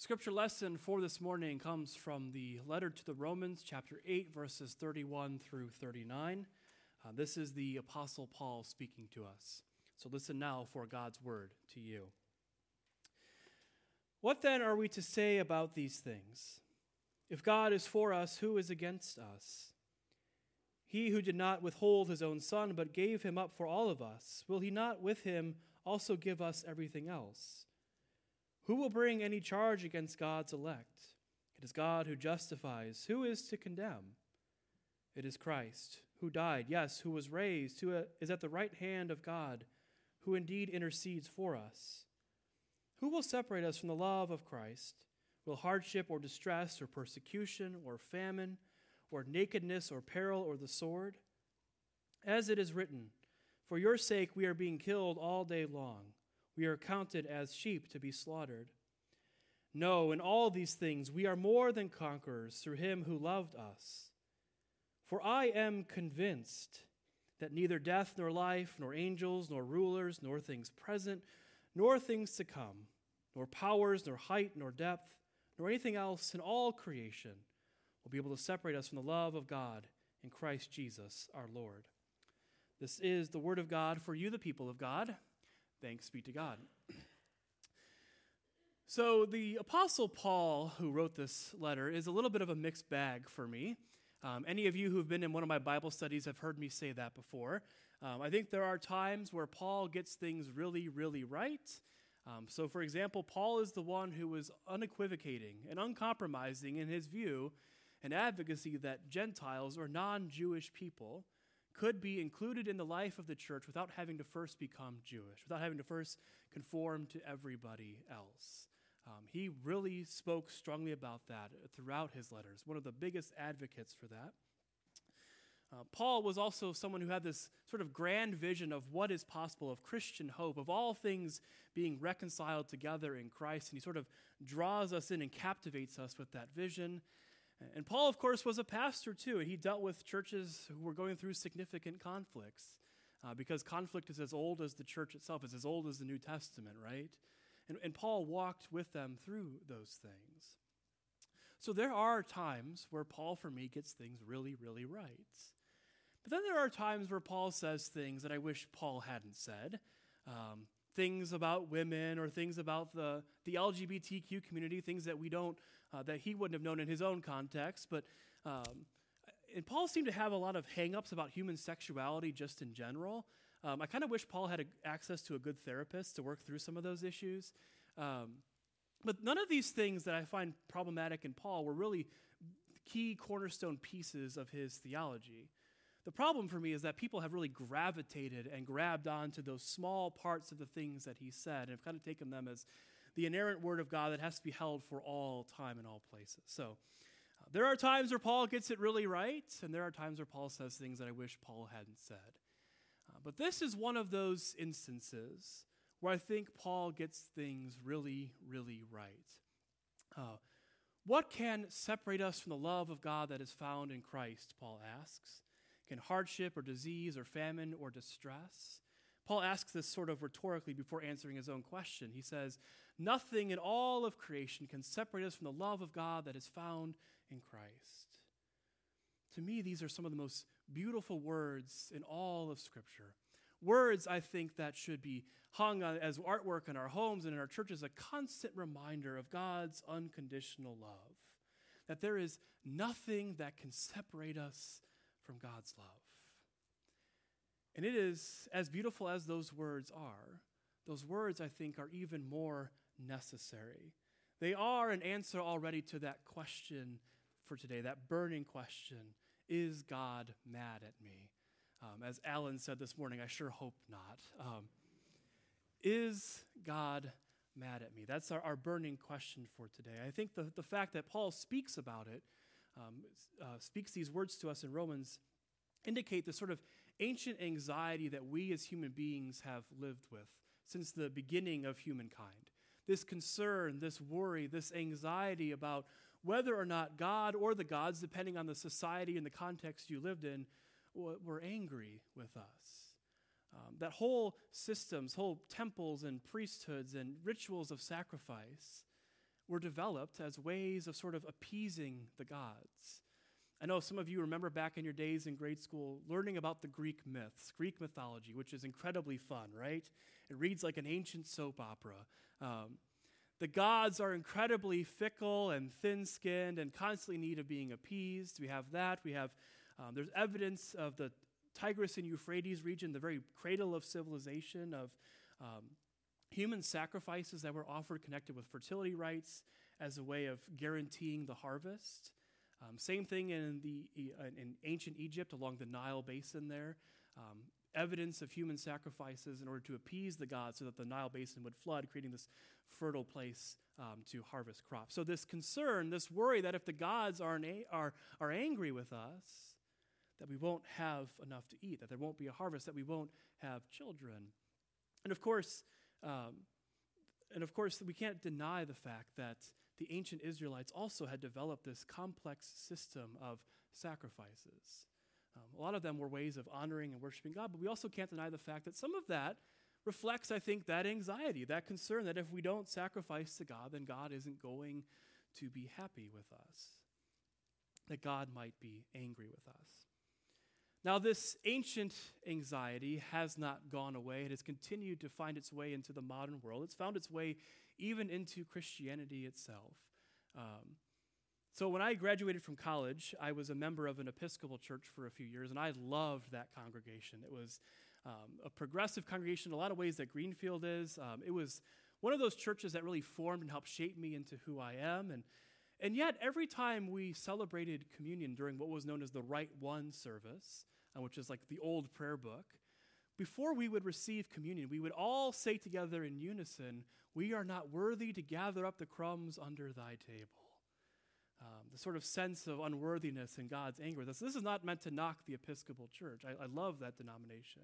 Scripture lesson for this morning comes from the letter to the Romans, chapter 8, verses 31 through 39. Uh, this is the Apostle Paul speaking to us. So listen now for God's word to you. What then are we to say about these things? If God is for us, who is against us? He who did not withhold his own son, but gave him up for all of us, will he not with him also give us everything else? Who will bring any charge against God's elect? It is God who justifies. Who is to condemn? It is Christ, who died, yes, who was raised, who uh, is at the right hand of God, who indeed intercedes for us. Who will separate us from the love of Christ? Will hardship or distress or persecution or famine or nakedness or peril or the sword? As it is written, For your sake we are being killed all day long. We are counted as sheep to be slaughtered. No, in all these things we are more than conquerors through him who loved us. For I am convinced that neither death nor life, nor angels, nor rulers, nor things present, nor things to come, nor powers, nor height, nor depth, nor anything else in all creation will be able to separate us from the love of God in Christ Jesus our Lord. This is the word of God for you, the people of God. Thanks be to God. So, the Apostle Paul, who wrote this letter, is a little bit of a mixed bag for me. Um, any of you who've been in one of my Bible studies have heard me say that before. Um, I think there are times where Paul gets things really, really right, um, so, for example, Paul is the one who was unequivocating and uncompromising in his view and advocacy that Gentiles or non Jewish people could be included in the life of the church without having to first become Jewish, without having to first conform to everybody else. Um, he really spoke strongly about that throughout his letters, one of the biggest advocates for that. Uh, Paul was also someone who had this sort of grand vision of what is possible, of Christian hope, of all things being reconciled together in Christ. And he sort of draws us in and captivates us with that vision. And Paul, of course, was a pastor too, and he dealt with churches who were going through significant conflicts. Uh, because conflict is as old as the church itself, is as old as the New Testament, right? And, and Paul walked with them through those things. So there are times where Paul, for me, gets things really, really right. But then there are times where Paul says things that I wish Paul hadn't said. Um, things about women or things about the, the LGBTQ community, things that we don't, uh, that he wouldn't have known in his own context. But, um, and Paul seemed to have a lot of hangups about human sexuality just in general. Um, I kind of wish Paul had a, access to a good therapist to work through some of those issues. Um, but none of these things that I find problematic in Paul were really key cornerstone pieces of his theology. The problem for me is that people have really gravitated and grabbed onto those small parts of the things that he said and have kind of taken them as the inerrant word of God that has to be held for all time and all places. So uh, there are times where Paul gets it really right, and there are times where Paul says things that I wish Paul hadn't said. Uh, but this is one of those instances where I think Paul gets things really, really right. Uh, what can separate us from the love of God that is found in Christ? Paul asks. Can hardship or disease or famine or distress? Paul asks this sort of rhetorically before answering his own question. He says, Nothing in all of creation can separate us from the love of God that is found in Christ. To me, these are some of the most beautiful words in all of Scripture. Words, I think, that should be hung as artwork in our homes and in our churches, a constant reminder of God's unconditional love. That there is nothing that can separate us from God's love. And it is, as beautiful as those words are, those words, I think, are even more necessary. They are an answer already to that question for today, that burning question Is God mad at me? Um, as Alan said this morning, I sure hope not. Um, is God mad at me? That's our, our burning question for today. I think the, the fact that Paul speaks about it um, uh, speaks these words to us in Romans indicate the sort of ancient anxiety that we as human beings have lived with since the beginning of humankind. This concern, this worry, this anxiety about whether or not God or the gods, depending on the society and the context you lived in, were angry with us. Um, that whole systems, whole temples and priesthoods and rituals of sacrifice were developed as ways of sort of appeasing the gods. I know some of you remember back in your days in grade school learning about the Greek myths, Greek mythology, which is incredibly fun, right? It reads like an ancient soap opera. Um, the gods are incredibly fickle and thin skinned and constantly need of being appeased. We have that. We have, um, there's evidence of the Tigris and Euphrates region, the very cradle of civilization, of um, human sacrifices that were offered connected with fertility rites as a way of guaranteeing the harvest. Um, same thing in, the, in ancient Egypt along the Nile basin there. Um, evidence of human sacrifices in order to appease the gods so that the Nile basin would flood, creating this fertile place um, to harvest crops. So, this concern, this worry that if the gods are, are, are angry with us, that we won't have enough to eat, that there won't be a harvest, that we won't have children. And of course, um, and of course, we can't deny the fact that the ancient Israelites also had developed this complex system of sacrifices. Um, a lot of them were ways of honoring and worshiping God, but we also can't deny the fact that some of that reflects, I think, that anxiety, that concern that if we don't sacrifice to God, then God isn't going to be happy with us, that God might be angry with us. Now, this ancient anxiety has not gone away. It has continued to find its way into the modern world. It's found its way even into Christianity itself. Um, so, when I graduated from college, I was a member of an Episcopal church for a few years, and I loved that congregation. It was um, a progressive congregation in a lot of ways that Greenfield is. Um, it was one of those churches that really formed and helped shape me into who I am. And, and yet, every time we celebrated communion during what was known as the Rite One service, uh, which is like the old prayer book, before we would receive communion, we would all say together in unison, We are not worthy to gather up the crumbs under thy table. Um, the sort of sense of unworthiness and God's anger with us. This is not meant to knock the Episcopal Church. I, I love that denomination.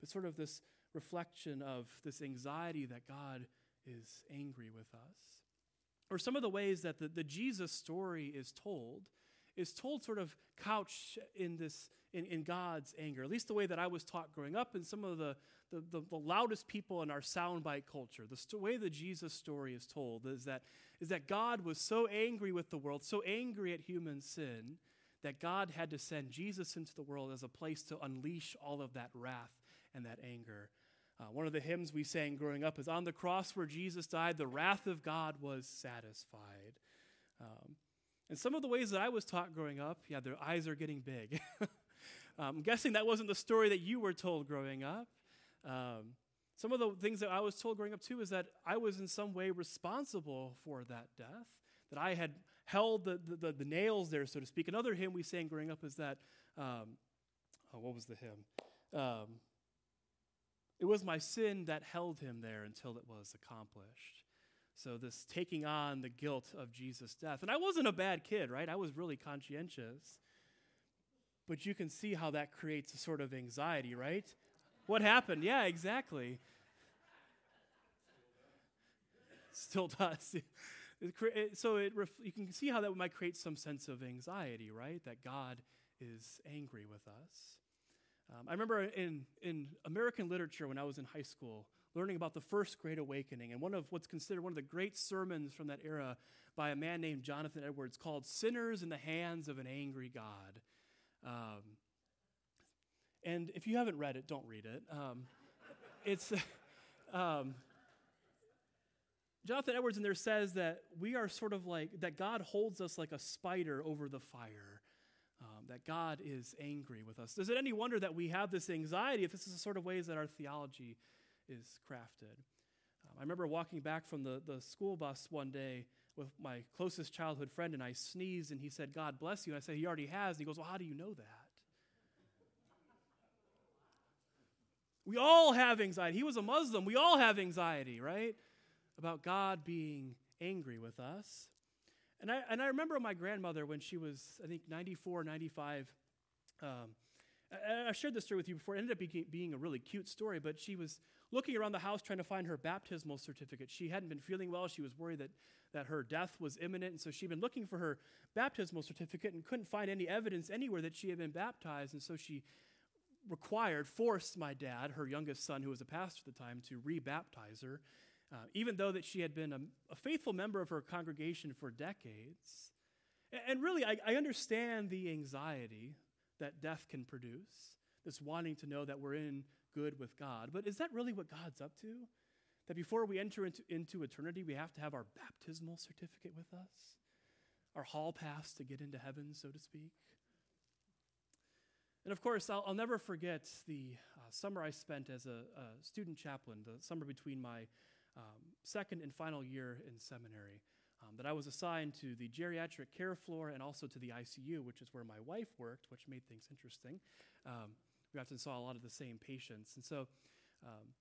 But sort of this reflection of this anxiety that God is angry with us. Or some of the ways that the, the Jesus story is told is told sort of couched in this in, in God's anger, at least the way that I was taught growing up, and some of the, the, the, the loudest people in our soundbite culture. The st- way the Jesus story is told is that, is that God was so angry with the world, so angry at human sin, that God had to send Jesus into the world as a place to unleash all of that wrath and that anger. Uh, one of the hymns we sang growing up is On the cross where Jesus died, the wrath of God was satisfied. Um, and some of the ways that I was taught growing up, yeah, their eyes are getting big. I'm guessing that wasn't the story that you were told growing up. Um, some of the things that I was told growing up too is that I was in some way responsible for that death, that I had held the, the, the nails there, so to speak. Another hymn we sang growing up is that, um, oh, what was the hymn? Um, it was my sin that held him there until it was accomplished. So, this taking on the guilt of Jesus' death. And I wasn't a bad kid, right? I was really conscientious. But you can see how that creates a sort of anxiety, right? What happened? Yeah, exactly. Still does. so it ref- you can see how that might create some sense of anxiety, right? That God is angry with us. Um, I remember in, in American literature when I was in high school, learning about the First Great Awakening and one of what's considered one of the great sermons from that era by a man named Jonathan Edwards called Sinners in the Hands of an Angry God. Um, and if you haven't read it, don't read it. Um, it's. Um, Jonathan Edwards in there says that we are sort of like, that God holds us like a spider over the fire, um, that God is angry with us. Is it any wonder that we have this anxiety if this is the sort of ways that our theology is crafted. Um, I remember walking back from the, the school bus one day with my closest childhood friend, and I sneezed, and he said, God bless you. And I said, He already has. And he goes, Well, how do you know that? We all have anxiety. He was a Muslim. We all have anxiety, right? About God being angry with us. And I, and I remember my grandmother when she was, I think, 94, 95. Um, I, I shared this story with you before. It ended up being a really cute story, but she was looking around the house trying to find her baptismal certificate. She hadn't been feeling well. She was worried that, that her death was imminent. And so she'd been looking for her baptismal certificate and couldn't find any evidence anywhere that she had been baptized. And so she required, forced my dad, her youngest son, who was a pastor at the time, to rebaptize her. uh, even though that she had been a, a, faithful member of her congregation for decades. And, and really, I, I understand the anxiety that death can produce, this wanting to know that we're in good with God. But is that really what God's up to? That before we enter into, into eternity, we have to have our baptismal certificate with us? Our hall pass to get into heaven, so to speak? And of course, I'll, I'll never forget the uh, summer I spent as a, a, student chaplain, the summer between my um, second and final year in seminary. Um, that I was assigned to the geriatric care floor and also to the ICU, which is where my wife worked, which made things interesting. Um, we often saw a lot of the same patients. And so, um,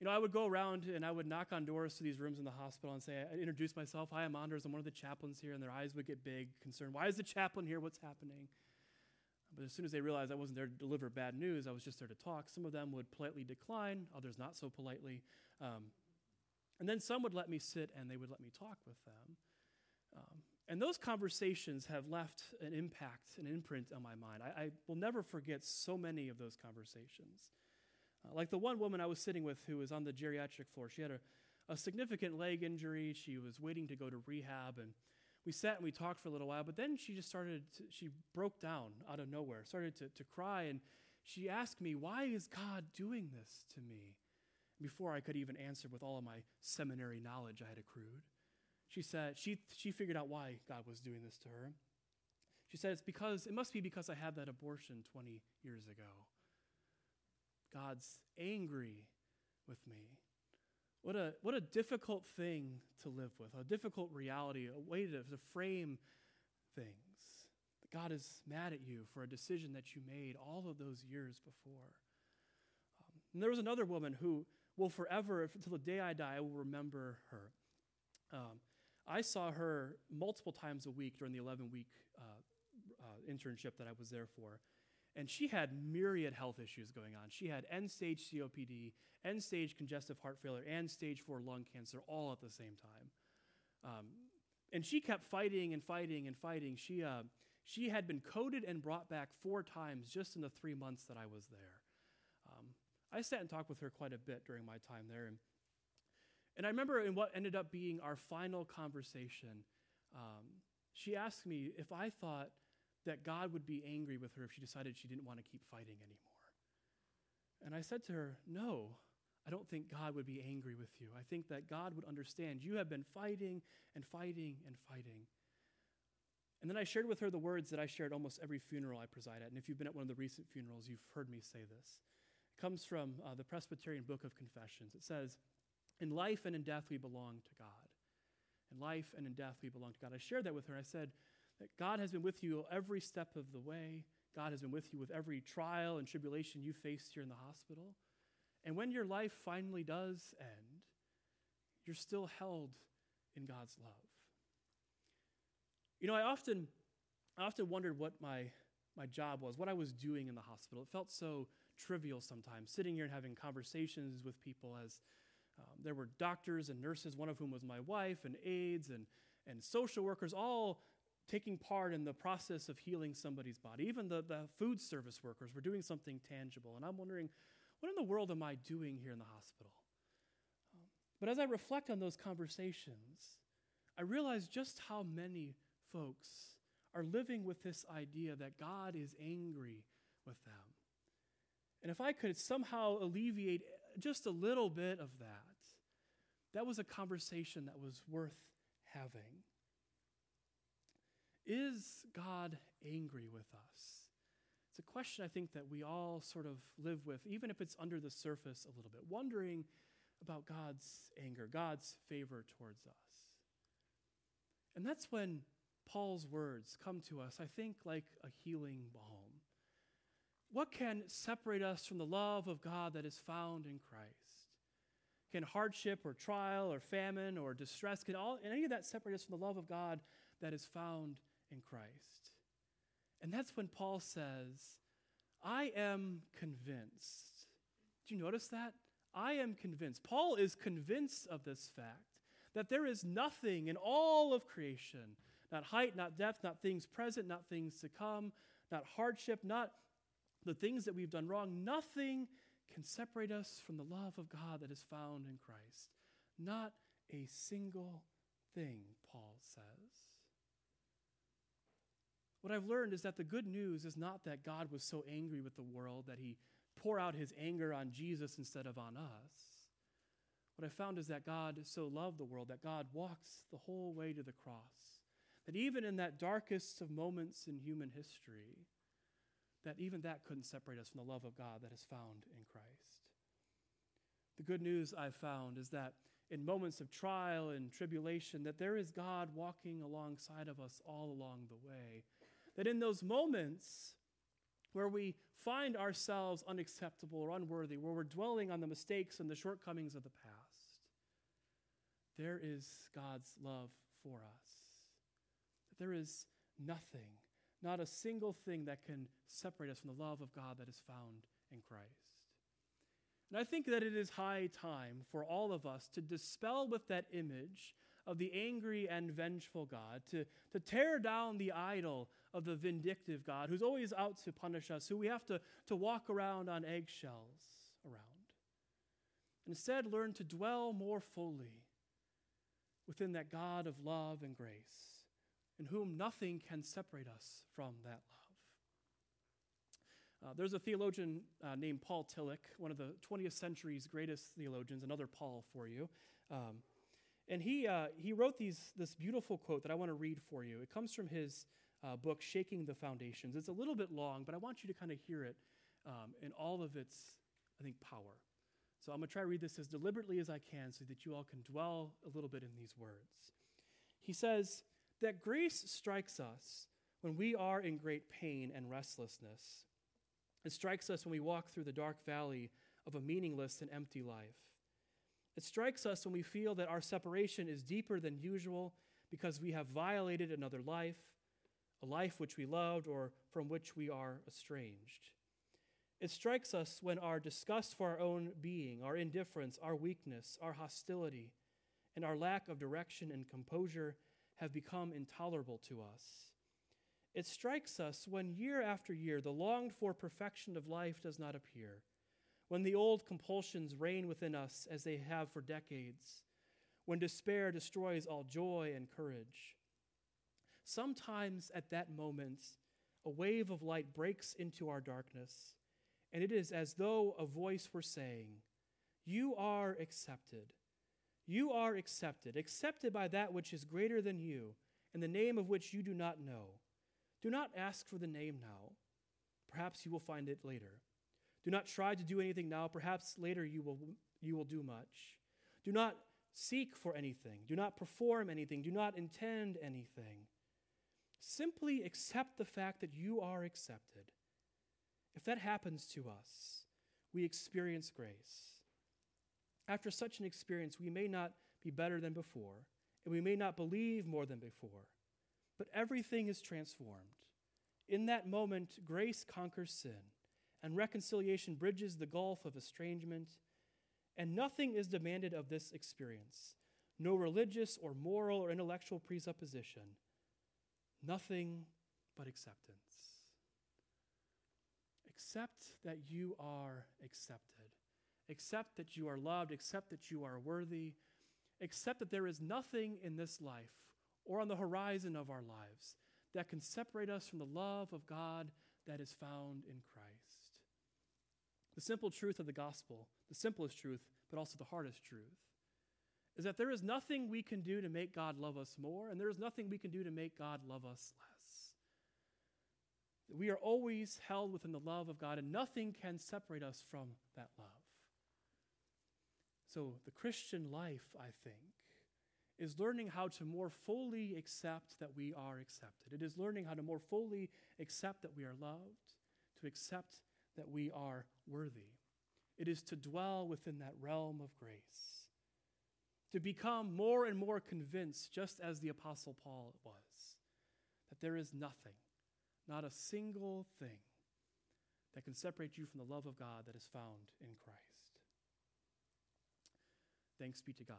you know, I would go around and I would knock on doors to these rooms in the hospital and say, I introduce myself. Hi, I'm Anders. I'm one of the chaplains here. And their eyes would get big, concerned. Why is the chaplain here? What's happening? But as soon as they realized I wasn't there to deliver bad news, I was just there to talk. Some of them would politely decline, others not so politely. Um, and then some would let me sit and they would let me talk with them. Um, and those conversations have left an impact, an imprint on my mind. I, I will never forget so many of those conversations. Uh, like the one woman I was sitting with who was on the geriatric floor. She had a, a significant leg injury. She was waiting to go to rehab. And we sat and we talked for a little while, but then she just started, to, she broke down out of nowhere, started to, to cry. And she asked me, Why is God doing this to me? Before I could even answer with all of my seminary knowledge I had accrued. She said, she, she figured out why God was doing this to her. She said, It's because, it must be because I had that abortion 20 years ago. God's angry with me. What a, what a difficult thing to live with, a difficult reality, a way to, to frame things. God is mad at you for a decision that you made all of those years before. Um, and there was another woman who will forever, until the day I die, I will remember her. Um, I saw her multiple times a week during the 11 week uh, uh, internship that I was there for. And she had myriad health issues going on. She had end stage COPD, end stage congestive heart failure, and stage four lung cancer all at the same time. Um, and she kept fighting and fighting and fighting. She, uh, she had been coded and brought back four times just in the three months that I was there. Um, I sat and talked with her quite a bit during my time there. And and I remember in what ended up being our final conversation, um, she asked me if I thought that God would be angry with her if she decided she didn't want to keep fighting anymore. And I said to her, No, I don't think God would be angry with you. I think that God would understand. You have been fighting and fighting and fighting. And then I shared with her the words that I shared almost every funeral I preside at. And if you've been at one of the recent funerals, you've heard me say this. It comes from uh, the Presbyterian Book of Confessions. It says, in life and in death, we belong to God. In life and in death, we belong to God. I shared that with her. I said that God has been with you every step of the way. God has been with you with every trial and tribulation you faced here in the hospital. And when your life finally does end, you're still held in God's love. You know, I often, I often wondered what my, my job was, what I was doing in the hospital. It felt so trivial sometimes, sitting here and having conversations with people as um, there were doctors and nurses, one of whom was my wife, and aides and, and social workers, all taking part in the process of healing somebody's body. Even the, the food service workers were doing something tangible. And I'm wondering, what in the world am I doing here in the hospital? Um, but as I reflect on those conversations, I realize just how many folks are living with this idea that God is angry with them. And if I could somehow alleviate just a little bit of that, that was a conversation that was worth having. Is God angry with us? It's a question I think that we all sort of live with, even if it's under the surface a little bit, wondering about God's anger, God's favor towards us. And that's when Paul's words come to us, I think, like a healing balm. What can separate us from the love of God that is found in Christ? Can hardship or trial or famine or distress, can all, any of that separate us from the love of God that is found in Christ? And that's when Paul says, I am convinced. Do you notice that? I am convinced. Paul is convinced of this fact that there is nothing in all of creation, not height, not depth, not things present, not things to come, not hardship, not the things that we've done wrong, nothing can separate us from the love of God that is found in Christ. Not a single thing, Paul says. What I've learned is that the good news is not that God was so angry with the world that he pour out his anger on Jesus instead of on us. What I found is that God so loved the world that God walks the whole way to the cross. That even in that darkest of moments in human history, that even that couldn't separate us from the love of God that is found in Christ. The good news I've found is that in moments of trial and tribulation, that there is God walking alongside of us all along the way. That in those moments where we find ourselves unacceptable or unworthy, where we're dwelling on the mistakes and the shortcomings of the past, there is God's love for us. That there is nothing, not a single thing that can separate us from the love of God that is found in Christ. And I think that it is high time for all of us to dispel with that image of the angry and vengeful God, to, to tear down the idol of the vindictive God who's always out to punish us, who we have to, to walk around on eggshells around. Instead, learn to dwell more fully within that God of love and grace, in whom nothing can separate us from that love. Uh, there's a theologian uh, named Paul Tillich, one of the 20th century's greatest theologians, another Paul for you. Um, and he, uh, he wrote these, this beautiful quote that I want to read for you. It comes from his uh, book, Shaking the Foundations. It's a little bit long, but I want you to kind of hear it um, in all of its, I think, power. So I'm going to try to read this as deliberately as I can so that you all can dwell a little bit in these words. He says that grace strikes us when we are in great pain and restlessness. It strikes us when we walk through the dark valley of a meaningless and empty life. It strikes us when we feel that our separation is deeper than usual because we have violated another life, a life which we loved or from which we are estranged. It strikes us when our disgust for our own being, our indifference, our weakness, our hostility, and our lack of direction and composure have become intolerable to us. It strikes us when year after year the longed for perfection of life does not appear when the old compulsions reign within us as they have for decades, when despair destroys all joy and courage. Sometimes at that moment, a wave of light breaks into our darkness, and it is as though a voice were saying, You are accepted. You are accepted, accepted by that which is greater than you, in the name of which you do not know. Do not ask for the name now. Perhaps you will find it later. Do not try to do anything now. Perhaps later you will, you will do much. Do not seek for anything. Do not perform anything. Do not intend anything. Simply accept the fact that you are accepted. If that happens to us, we experience grace. After such an experience, we may not be better than before, and we may not believe more than before, but everything is transformed. In that moment, grace conquers sin and reconciliation bridges the gulf of estrangement, and nothing is demanded of this experience no religious or moral or intellectual presupposition, nothing but acceptance. Accept that you are accepted. Accept that you are loved. Accept that you are worthy. Accept that there is nothing in this life or on the horizon of our lives that can separate us from the love of God that is found in Christ. The simple truth of the gospel, the simplest truth, but also the hardest truth, is that there is nothing we can do to make God love us more, and there is nothing we can do to make God love us less. We are always held within the love of God, and nothing can separate us from that love. So, the Christian life, I think, is learning how to more fully accept that we are accepted. It is learning how to more fully accept that we are loved, to accept that we are worthy. It is to dwell within that realm of grace, to become more and more convinced, just as the Apostle Paul was, that there is nothing, not a single thing, that can separate you from the love of God that is found in Christ. Thanks be to God.